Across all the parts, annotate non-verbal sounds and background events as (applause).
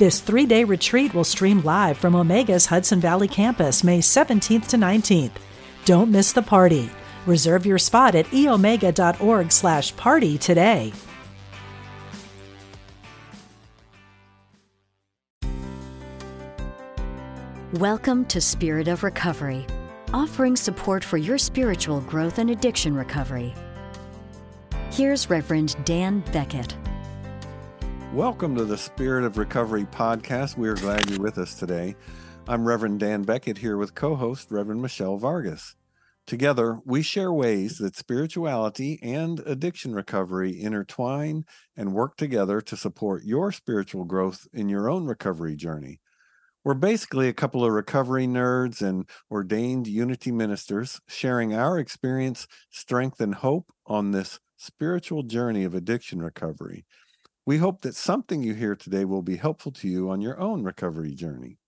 This three day retreat will stream live from Omega's Hudson Valley campus May 17th to 19th. Don't miss the party. Reserve your spot at eomega.org slash party today. Welcome to Spirit of Recovery, offering support for your spiritual growth and addiction recovery. Here's Reverend Dan Beckett. Welcome to the Spirit of Recovery podcast. We are glad you're with us today. I'm Reverend Dan Beckett here with co host Reverend Michelle Vargas. Together, we share ways that spirituality and addiction recovery intertwine and work together to support your spiritual growth in your own recovery journey. We're basically a couple of recovery nerds and ordained unity ministers sharing our experience, strength, and hope on this spiritual journey of addiction recovery. We hope that something you hear today will be helpful to you on your own recovery journey.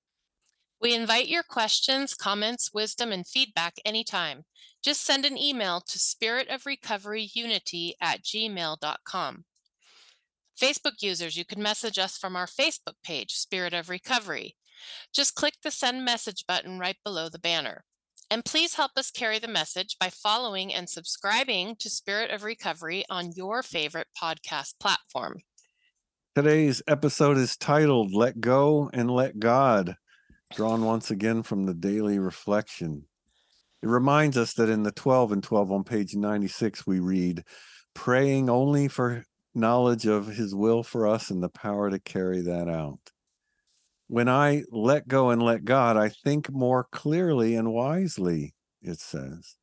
We invite your questions, comments, wisdom, and feedback anytime. Just send an email to spiritofrecoveryunity at gmail.com. Facebook users, you can message us from our Facebook page, Spirit of Recovery. Just click the send message button right below the banner. And please help us carry the message by following and subscribing to Spirit of Recovery on your favorite podcast platform. Today's episode is titled Let Go and Let God, drawn once again from the daily reflection. It reminds us that in the 12 and 12 on page 96, we read, praying only for knowledge of his will for us and the power to carry that out. When I let go and let God, I think more clearly and wisely, it says.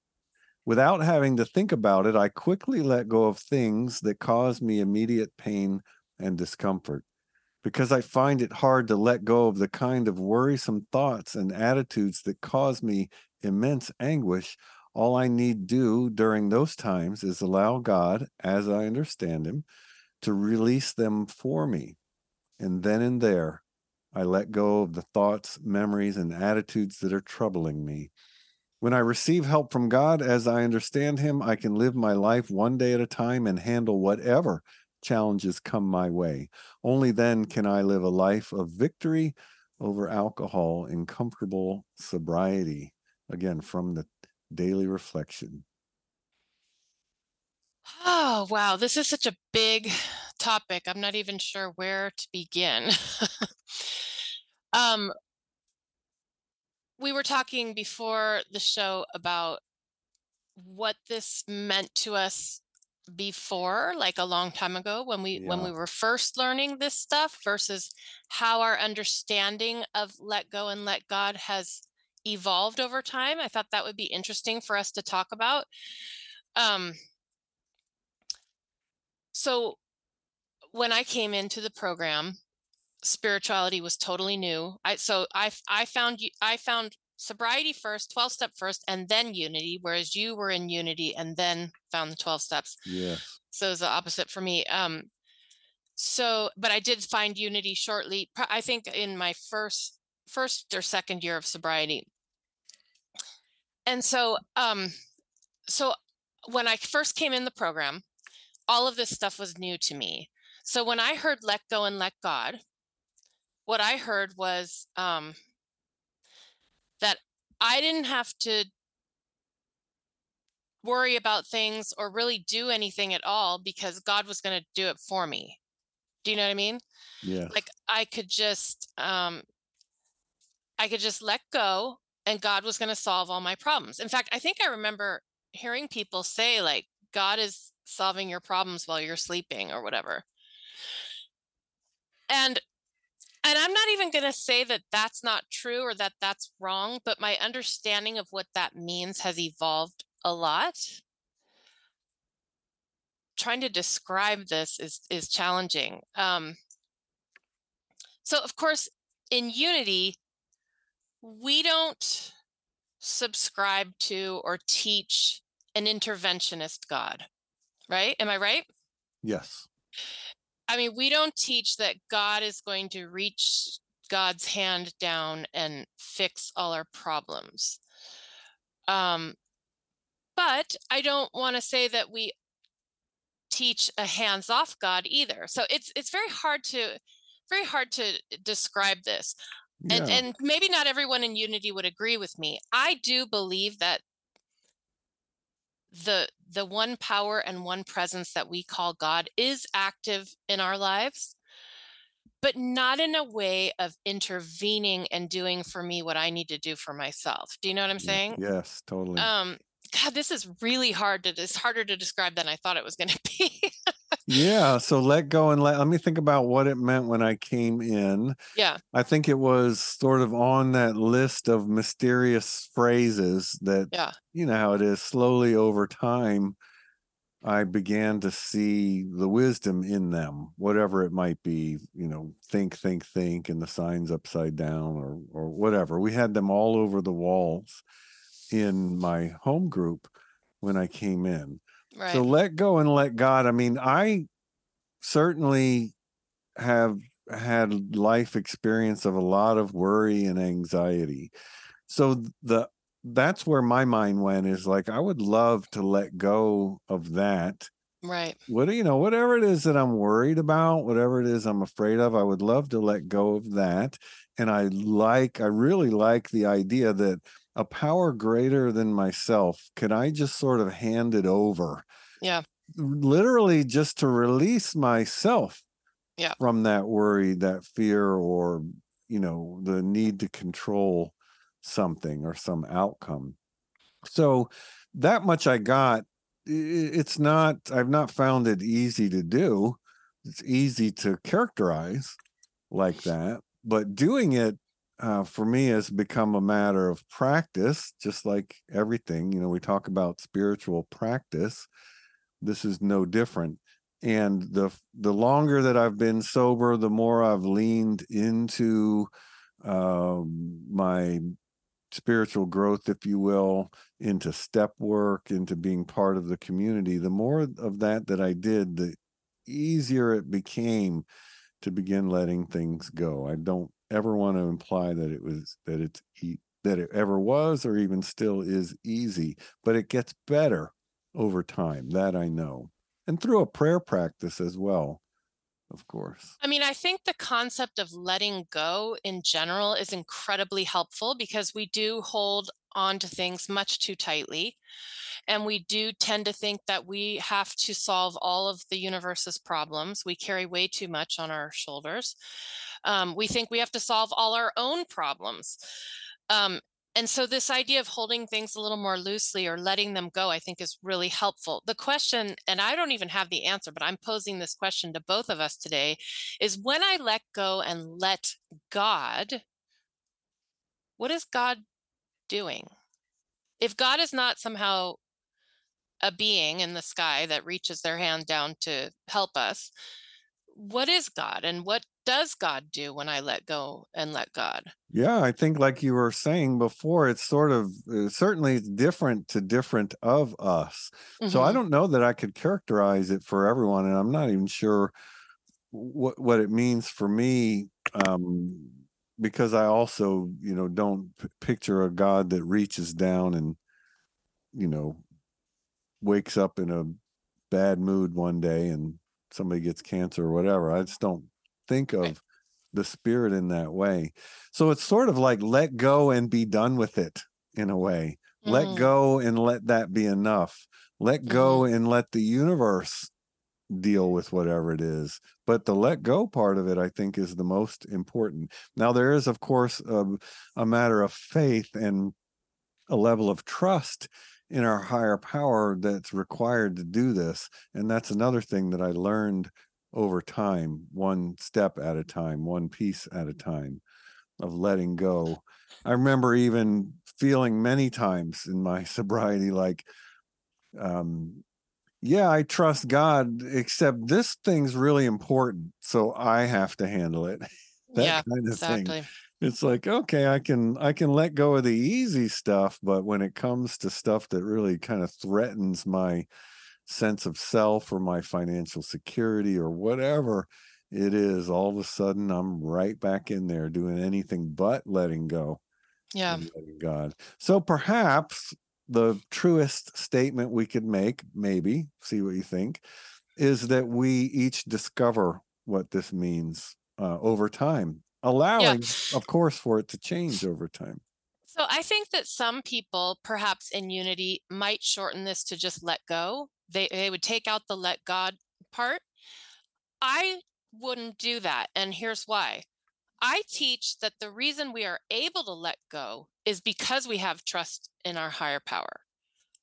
Without having to think about it, I quickly let go of things that cause me immediate pain and discomfort because I find it hard to let go of the kind of worrisome thoughts and attitudes that cause me immense anguish. All I need do during those times is allow God, as I understand Him, to release them for me. And then and there, I let go of the thoughts, memories, and attitudes that are troubling me. When I receive help from God, as I understand Him, I can live my life one day at a time and handle whatever challenges come my way. Only then can I live a life of victory over alcohol in comfortable sobriety. Again, from the daily reflection. Oh, wow. This is such a big topic. I'm not even sure where to begin. (laughs) um, we were talking before the show about what this meant to us before like a long time ago when we yeah. when we were first learning this stuff versus how our understanding of let go and let god has evolved over time i thought that would be interesting for us to talk about um so when i came into the program spirituality was totally new i so i i found i found sobriety first, 12 step first, and then unity, whereas you were in unity and then found the 12 steps. Yeah. So it's the opposite for me. Um, so, but I did find unity shortly, I think in my first, first or second year of sobriety. And so, um, so when I first came in the program, all of this stuff was new to me. So when I heard let go and let God, what I heard was, um, that I didn't have to worry about things or really do anything at all because God was going to do it for me. Do you know what I mean? Yeah. Like I could just um I could just let go and God was going to solve all my problems. In fact, I think I remember hearing people say like God is solving your problems while you're sleeping or whatever. And and I'm not even going to say that that's not true or that that's wrong, but my understanding of what that means has evolved a lot. Trying to describe this is is challenging. Um, so, of course, in unity, we don't subscribe to or teach an interventionist God, right? Am I right? Yes. I mean, we don't teach that God is going to reach God's hand down and fix all our problems. Um, but I don't want to say that we teach a hands-off God either. So it's it's very hard to very hard to describe this. Yeah. And and maybe not everyone in unity would agree with me. I do believe that the the one power and one presence that we call God is active in our lives but not in a way of intervening and doing for me what I need to do for myself. Do you know what I'm saying? Yes, totally. Um God, this is really hard to it's harder to describe than I thought it was going (laughs) to be. Yeah. So let go and let let me think about what it meant when I came in. yeah. I think it was sort of on that list of mysterious phrases that Yeah. you know how it is slowly over time I began to see the wisdom in them, whatever it might be, you know, think, think, think, and the signs upside down or or whatever. We had them all over the walls in my home group when I came in. Right. So let go and let God. I mean, I certainly have had life experience of a lot of worry and anxiety. So the that's where my mind went is like I would love to let go of that. right. What do you know, whatever it is that I'm worried about, whatever it is I'm afraid of, I would love to let go of that. And I like, I really like the idea that a power greater than myself, can I just sort of hand it over? Yeah. Literally just to release myself Yeah. from that worry, that fear, or you know, the need to control something or some outcome. So that much I got. It's not, I've not found it easy to do. It's easy to characterize like that, but doing it uh, for me has become a matter of practice, just like everything. You know, we talk about spiritual practice. This is no different. And the the longer that I've been sober, the more I've leaned into um, my spiritual growth, if you will, into step work, into being part of the community, the more of that that I did, the easier it became to begin letting things go. I don't ever want to imply that it was that it's e- that it ever was or even still is easy, but it gets better over time. That I know, and through a prayer practice as well, of course. I mean, I think the concept of letting go in general is incredibly helpful because we do hold on to things much too tightly. And we do tend to think that we have to solve all of the universe's problems. We carry way too much on our shoulders. Um, we think we have to solve all our own problems. Um, and so, this idea of holding things a little more loosely or letting them go, I think, is really helpful. The question, and I don't even have the answer, but I'm posing this question to both of us today is when I let go and let God, what does God doing? If God is not somehow a being in the sky that reaches their hand down to help us, what is God and what does God do when I let go and let God? Yeah, I think like you were saying before, it's sort of uh, certainly it's different to different of us. So I Mhm. don't know that I could characterize it for everyone, and I'm not even sure what what it means for me. Um, because I also, you know, don't p- picture a God that reaches down and, you know, wakes up in a bad mood one day and somebody gets cancer or whatever. I just don't think of the spirit in that way. So it's sort of like let go and be done with it in a way. Let Mm, go and let that be enough. Let go and let the universe deal with whatever it is. But the let go part of it, I think, is the most important. Now, there is, of course, a, a matter of faith and a level of trust in our higher power that's required to do this. And that's another thing that I learned over time, one step at a time, one piece at a time of letting go. I remember even feeling many times in my (laughs) sobriety like, um, yeah, I trust God, except this thing's really important. So I have to handle it. (laughs) that yeah, kind of thing. exactly. it's like okay i can i can let go of the easy stuff but when it comes to stuff that really kind of threatens my sense of self or my financial security or whatever it is all of a sudden i'm right back in there doing anything but letting go Yeah. letting god so perhaps the truest statement we could make maybe see what you think is that we each discover what this means uh, over time allowing of course for it to change over time So I think that some people, perhaps in unity, might shorten this to just let go. They they would take out the let God part. I wouldn't do that. And here's why. I teach that the reason we are able to let go is because we have trust in our higher power.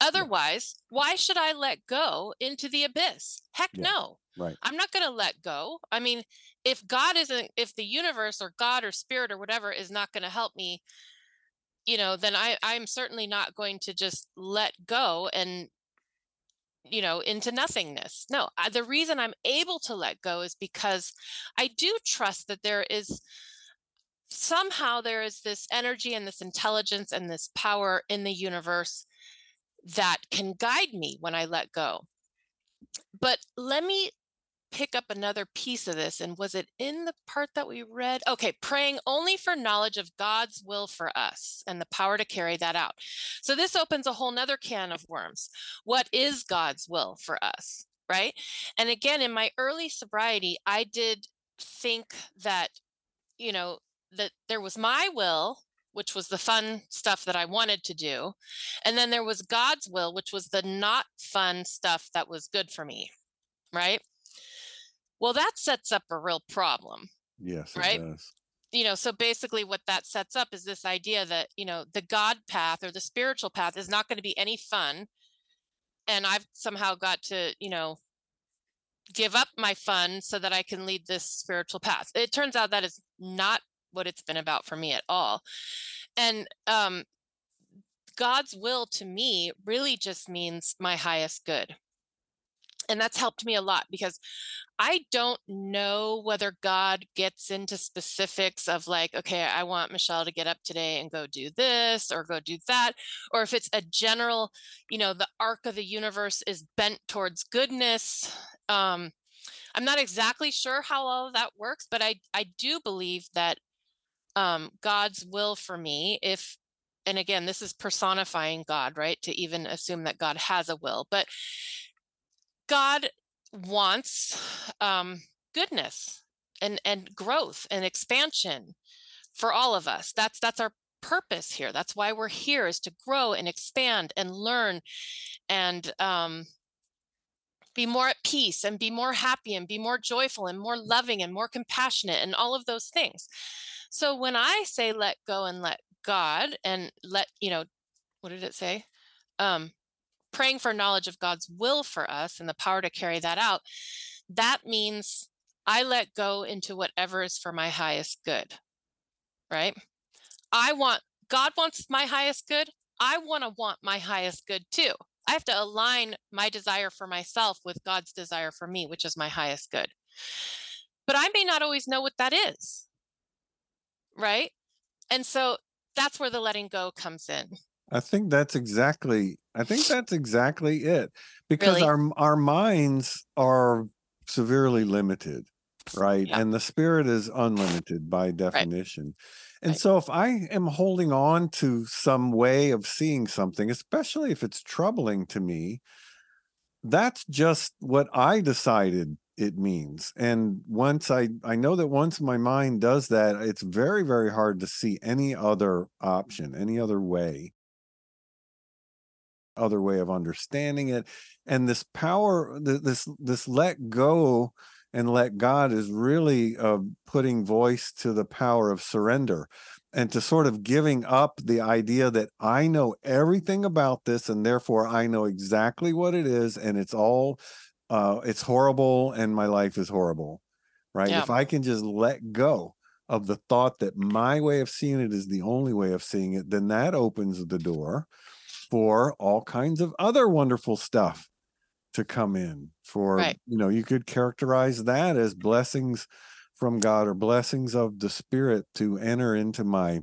Otherwise, why should I let go into the abyss? Heck Yeah. no. right I'm not going to let go. I mean, if God isn't, if the universe or God or spirit or whatever is not going to help me, you know, then I, I'm certainly not going to just let go and, you know, into nothingness. No, I, the reason I'm able to let go is because I do trust that there is somehow there is this energy and this intelligence and this power in the universe that can guide me when I let go. But let me pick up another piece of this. And was it in the part that we read? Okay, praying only for knowledge of God's will for us and the power to carry that out. So this opens a whole nother can of worms. What is God's will for us? Right. And again, in my early sobriety, I did think that, you know, that there was my will, which was the fun stuff that I wanted to do. And then there was God's will, which was the not fun stuff that was good for me. Right. Well, that sets up a real problem. yes it Right? You know, so basically what that sets up is this idea that, you know, the God path or the spiritual path is not going to be any fun. And I've somehow got to, you know, give up my fun so that I can lead this spiritual path. It turns out that is not what it's been about for me at all. And um God's will to me really just means my highest good. And that's helped me a lot because I don't know whether God gets into specifics of like, okay, I want Michelle to get up today and go do this or go do that, or if it's a general, you know, the arc of the universe is bent towards goodness. Um, I'm not exactly sure how all of that works, but I I do believe that um, God's will for me, if and again, this is personifying God, right? To even assume that God has a will, but God wants um, goodness and and growth and expansion for all of us. That's that's our purpose here. That's why we're here is to grow and expand and learn and um, be more at peace and be more happy and be more joyful and more loving and more compassionate and all of those things. So when I say let go and let God and let you know, what did it say? Um, praying for knowledge of God's will for us and the power to carry that out, that means I let go into whatever is for my highest good. Right? I want God wants my highest good. I want to want my highest good too. I have to align my desire for myself with God's desire for me, which is my highest good. But I may not always know what that is. Right? And so that's where the letting go comes in. I think that's exactly I think that's exactly it. Because Really? our our minds are severely limited, right? Yeah. And the spirit is unlimited by definition. And Right. so if I am holding on to some way of seeing something, especially if it's troubling to me, that's just what I decided it means. And once I I know that once my mind does that, it's very very hard to see any other option, any other way other way of understanding it and this power this this let go and let god is really uh, putting voice to the power of surrender and to sort of giving up the idea that i know everything about this and therefore i know exactly what it is and it's all uh it's horrible and my life is horrible right Yeah. if i can just let go of the thought that my way of seeing it is the only way of seeing it then that opens the door for all kinds of other wonderful stuff to come in for Right. you know you could characterize that as blessings from God or blessings of the Spirit to enter into my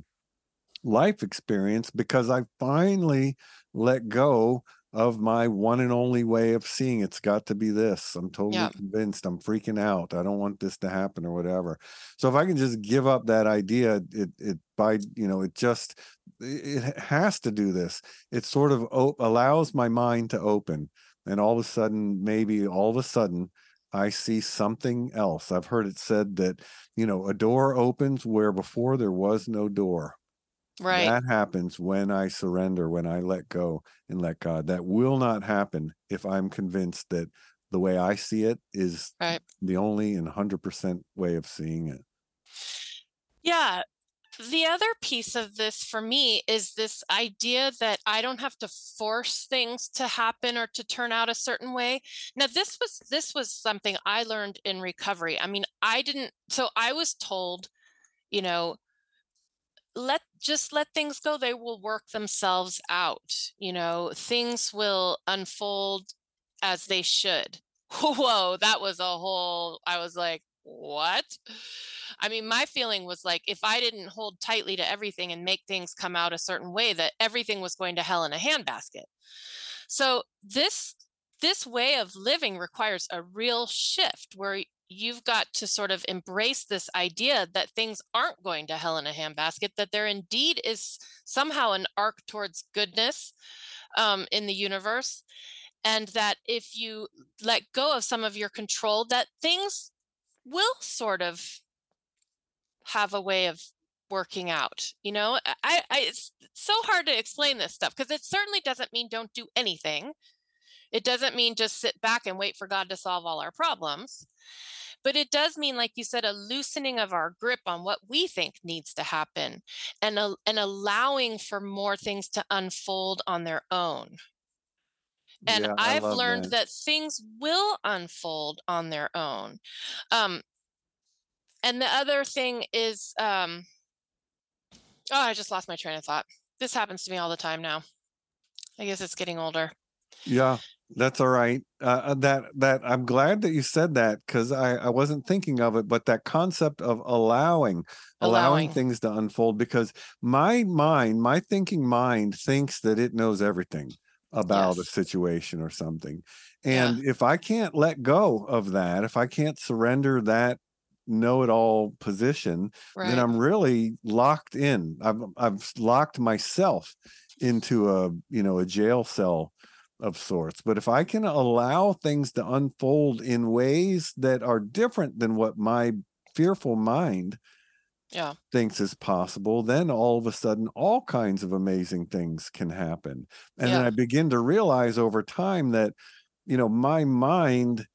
life experience because I finally let go of my one and only way of seeing it's got to be this. I'm totally Yeah. convinced. I'm freaking out. I don't want this to happen or whatever. So if I can just give up that idea, it it by you know it just it has to do this. It sort of op- allows my mind to open, and all of a sudden, maybe all of a sudden, I see something else. I've heard it said that you know a door opens where before there was no door. Right. That happens when I surrender, when I let go and let God. That will not happen if I'm convinced that the way I see it is Right. the only and 100% way of seeing it. Yeah. The other piece of this for me is this idea that I don't have to force things to happen or to turn out a certain way. Now this was this was something I learned in recovery. I mean, I didn't so I was told, you know, let just let things go. They will work themselves out. You know, things will unfold as they should. (laughs) Whoa, that was a whole I was like, what? I mean, my feeling was like if I didn't hold tightly to everything and make things come out a certain way, that everything was going to hell in a handbasket. So this this way of living requires a real shift where you've got to sort of embrace this idea that things aren't going to hell in a handbasket, that there indeed is somehow an arc towards goodness um, in the universe, and that if you let go of some of your control, that things will sort of have a way of working out you know? I, I it's so hard to explain this stuff because it certainly doesn't mean don't do anything. It doesn't mean just sit back and wait for god to solve all our problems but it does mean like you said a loosening of our grip on what we think needs to happen and a, and allowing for more things to unfold on their own and Yeah, i've learned that. that things will unfold on their own um and the other thing is um oh i just lost my train of thought this happens to me all the time now i guess it's getting older Yeah, that's all right. Uh, uh, that that I'm glad that you said that because I I wasn't thinking of it, but that concept of allowing allowing Allowing. things to unfold because my mind, my thinking mind, thinks that it knows everything about a situation or something, Yeah. and if I can't let go of that, if I can't surrender that know-it-all position, right then I'm really locked in. I've I've locked myself into a you know a jail cell of sorts. But if I can allow things to unfold in ways that are different than what my fearful mind yeah thinks is possible, then all of a sudden all kinds of amazing things can happen. And then Yeah. I begin to realize over time that you know my mind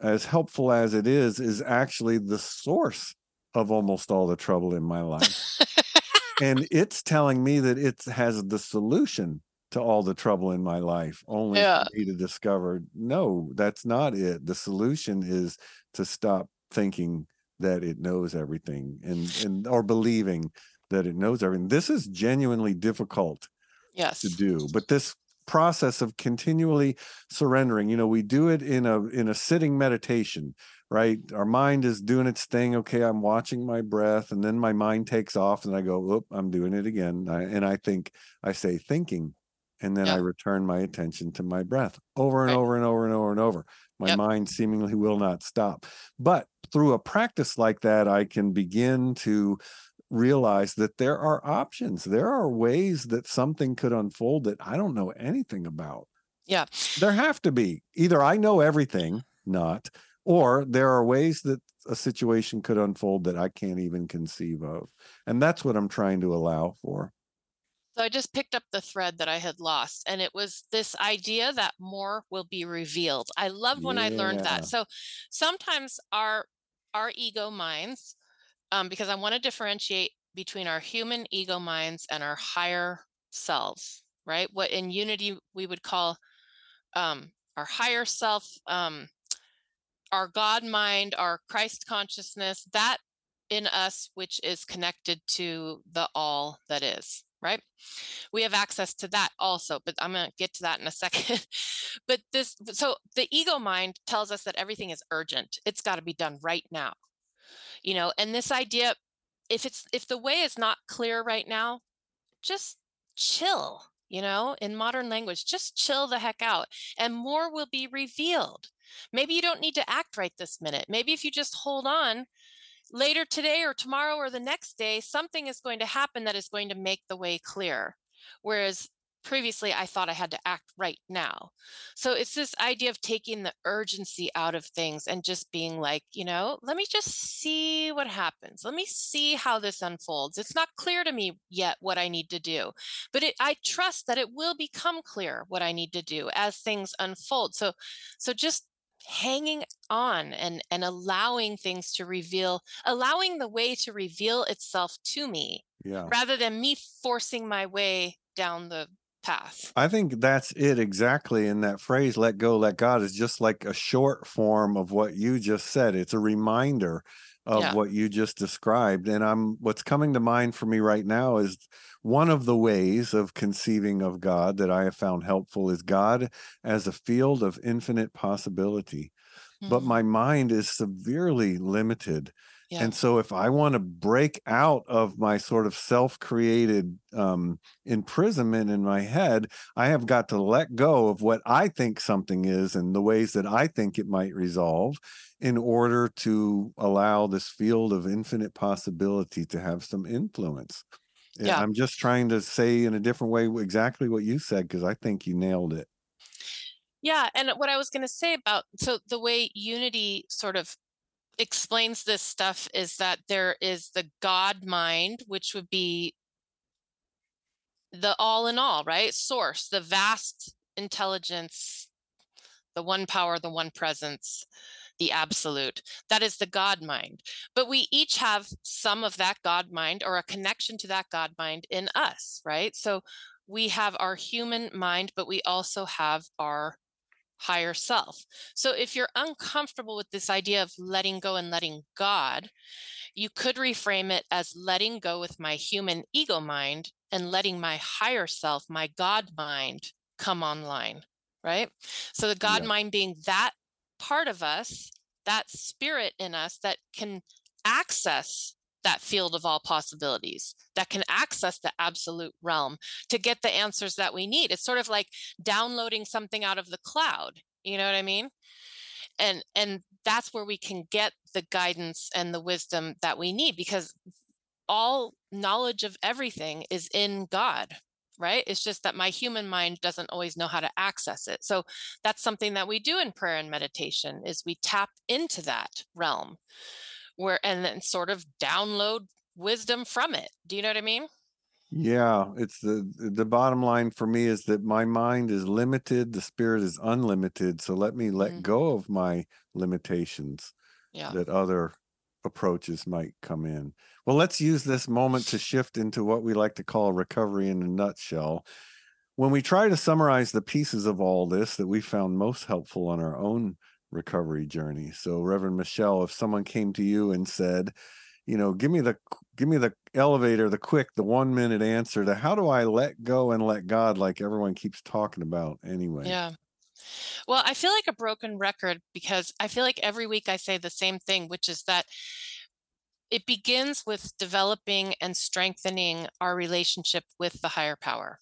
as helpful as it is is actually the source of almost all the trouble in my life (laughs) and it's telling me that it has the solution to all the trouble in my life only Yeah. for me to discover no that's not it the solution is to stop thinking that it knows everything and and or believing that it knows everything. This is genuinely difficult yes. to do but this process of continually surrendering you know we do it in a in a sitting meditation right? Our mind is doing its thing okay i'm watching my breath and then my mind takes off and i go oop i'm doing it again I, and i think i say thinking and then i return my attention to my breath over and Right. over and over and over and over. My Yep. mind seemingly will not stop but through a practice like that i can begin to realize that there are options. There are ways that something could unfold that I don't know anything about. Yeah. There have to be. Either I know everything, not, or there are ways that a situation could unfold that I can't even conceive of. And that's what I'm trying to allow for. So I just picked up the thread that I had lost, and it was this idea that more will be revealed. I loved when I learned that. So sometimes our our ego minds, um, because I want to differentiate between our human ego minds and our higher selves, right? What in unity we would call um, our higher self, um, our God mind, our Christ consciousness, that in us which is connected to the all that is, right? We have access to that also, but I'm going to get to that in a (laughs) second. but this, so the ego mind tells us that everything is urgent, it's got to be done right now. you know and this idea if it's if the way is not clear right now just chill you know in modern language just chill the heck out and more will be revealed maybe you don't need to act right this minute maybe if you just hold on later today or tomorrow or the next day something is going to happen that is going to make the way clear whereas previously I thought I had to act right now. So it's this idea of taking the urgency out of things and just being like, you know, let me just see what happens. Let me see how this unfolds. It's not clear to me yet what I need to do, but it, I trust that it will become clear what I need to do as things unfold. So, so just hanging on and and allowing things to reveal allowing the way to reveal itself to me Yeah. rather than me forcing my way down the path. I think that's it exactly. In that phrase, let go, let God is just like a short form of what you just said. It's a reminder of Yeah. what you just described. And I'm what's coming to mind for me right now is one of the ways of conceiving of God that I have found helpful is God as a field of infinite possibility. But Mhm. my mind is severely limited. yeah. And so, if I want to break out of my sort of self created um, imprisonment in my head, I have got to let go of what I think something is and the ways that I think it might resolve in order to allow this field of infinite possibility to have some influence. And Yeah. I'm just trying to say in a different way exactly what you said because I think you nailed it. Yeah, and what I was going to say about so the way unity sort of explains this stuff is that there is the God mind, which would be the all in all, right? Source, the vast intelligence, the one power, the one presence, the absolute. That is the God mind. But we each have some of that God mind or a connection to that God mind in us, right? So we have our human mind, but we also have our higher self. So if you're uncomfortable with this idea of letting go and letting God, you could reframe it as letting go with my human ego mind and letting my higher self, my God mind, come online, right? So the God Yeah. mind being that part of us, that spirit in us that can access that field of all possibilities, that can access the absolute realm to get the answers that we need. It's sort of like downloading something out of the cloud. You know what I mean? And and that's where we can get the guidance and the wisdom that we need because all knowledge of everything is in God, right? It's just that my human mind doesn't always know how to access it. So that's something that we do in prayer and meditation is we tap into that realm where and then sort of download wisdom from it. Do you know what I mean? Yeah, it's the the bottom line for me is that my mind is limited, the spirit is unlimited. So let me let Mhm. go of my limitations Yeah. that other approaches might come in. Well, let's use this moment to shift into what we like to call recovery in a nutshell. When we try to summarize the pieces of all this that we found most helpful on our own recovery journey. So, Reverend Michelle, if someone came to you and said, you know, give me the give me the elevator, the quick, the one minute answer to how do I let go and let God, like everyone keeps talking about anyway. Yeah. Well, I feel like a broken record because I feel like every week I say the same thing, which is that it begins with developing and strengthening our relationship with the higher power.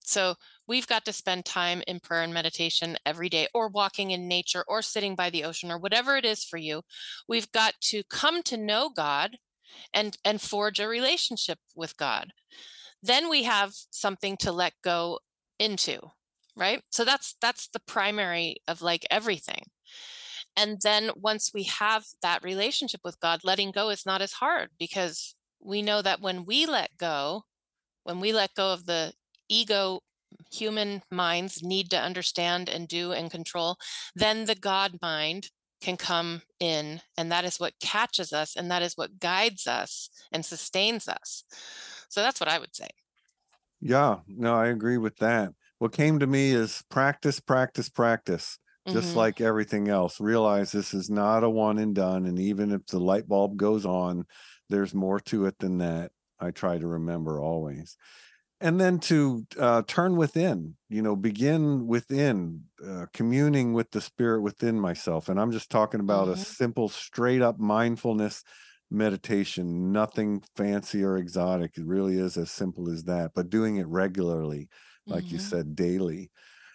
So we've got to spend time in prayer and meditation every day, or walking in nature, or sitting by the ocean, or whatever it is for you. We've got to come to know God and and forge a relationship with God. Then we have something to let go into, right? So that's that's the primary of like everything. And then once we have that relationship with God, letting go is not as hard because we know that when we let go, when we let go of the ego human minds need to understand and do and control, then the God mind can come in. And that is what catches us and that is what guides us and sustains us. So that's what I would say. Yeah, no, I agree with that. What came to me is practice, practice, practice. Just Mhm. like everything else, realize this is not a one and done. And even if the light bulb goes on, there's more to it than that. I try to remember always. and then to uh, turn within you know begin within uh, communing with the spirit within myself and i'm just talking about mm-hmm. a simple straight up mindfulness meditation nothing fancy or exotic it really is as simple as that but doing it regularly like mm-hmm. you said daily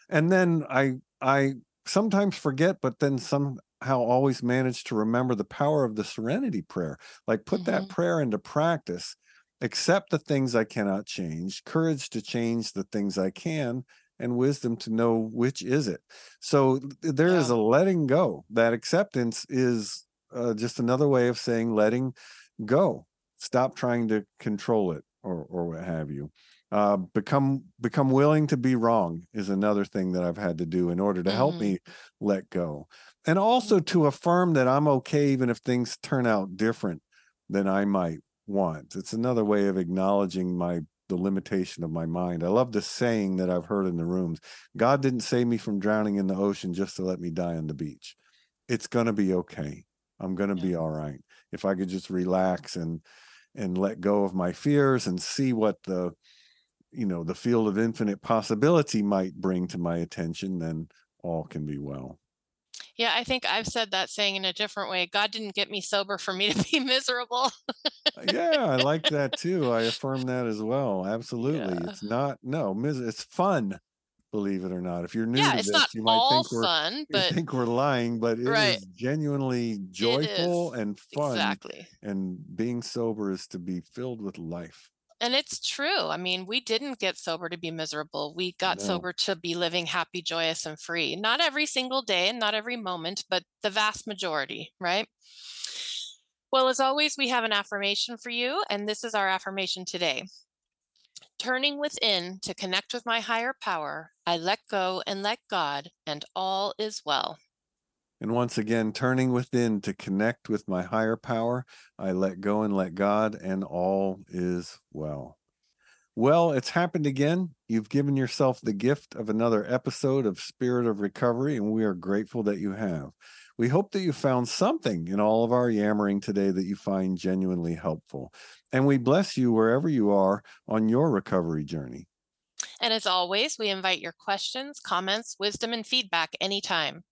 and then i i sometimes forget but then somehow always manage to remember the power of the serenity prayer like put mm-hmm. that prayer into practice accept the things I cannot change, courage to change the things I can, and wisdom to know which is it. So there yeah. is a letting go. That acceptance is uh, just another way of saying letting go. Stop trying to control it or or what have you. Uh, become become willing to be wrong is another thing that I've had to do in order to help mm-hmm. me let go, and also to affirm that I'm okay even if things turn out different than I might want. It's another way of acknowledging my the limitation of my mind. I love the saying that I've heard in the rooms. God didn't save me from drowning in the ocean just to let me die on the beach. It's going to be okay. I'm going to yeah. be all right. If I could just relax and and let go of my fears and see what the you know, the field of infinite possibility might bring to my attention, then all can be well. Yeah, I think I've said that saying in a different way. God didn't get me sober for me to (laughs) be miserable. Uh, yeah, I like that too. I affirm that as well. Absolutely. Yeah. It's not no, mis- it's fun, believe it or not. If you're new yeah, to it's this, not you might all think we're fun, but think we're lying, but it right. is genuinely joyful and fun. Exactly. And being sober is to be filled with life. And it's true. I mean, we didn't get sober to be miserable. We got no. sober to be living happy, joyous, and free. Not every single day and not every moment, but the vast majority, right? Well, as always, we have an affirmation for you, and this is our affirmation today. Turning within to connect with my higher power, I let go and let God, and all is well. And once again, turning within to connect with my higher power, I let go and let God, and all is well. Well, it's happened again. You've given yourself the gift of another episode of Spirit of Recovery, and we are grateful that you have. We hope that you found something in all of our yammering today that you find genuinely helpful. And we bless you wherever you are on your recovery journey. And as always, we invite your questions, comments, wisdom, and feedback anytime.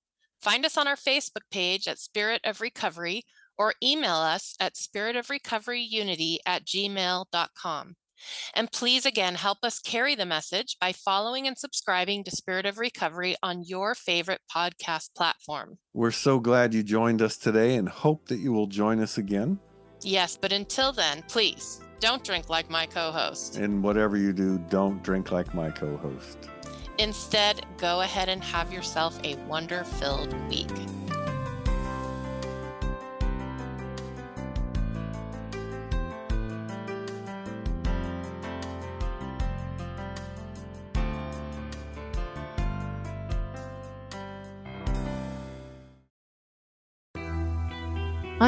Find us on our Facebook page at Spirit of Recovery or email us at spiritofrecoveryunity at gmail.com. And please again help us carry the message by following and subscribing to Spirit of Recovery on your favorite podcast platform. We're so glad you joined us today and hope that you will join us again. Yes, but until then, please don't drink like my co host. And whatever you do, don't drink like my co host. Instead, go ahead and have yourself a wonder filled week.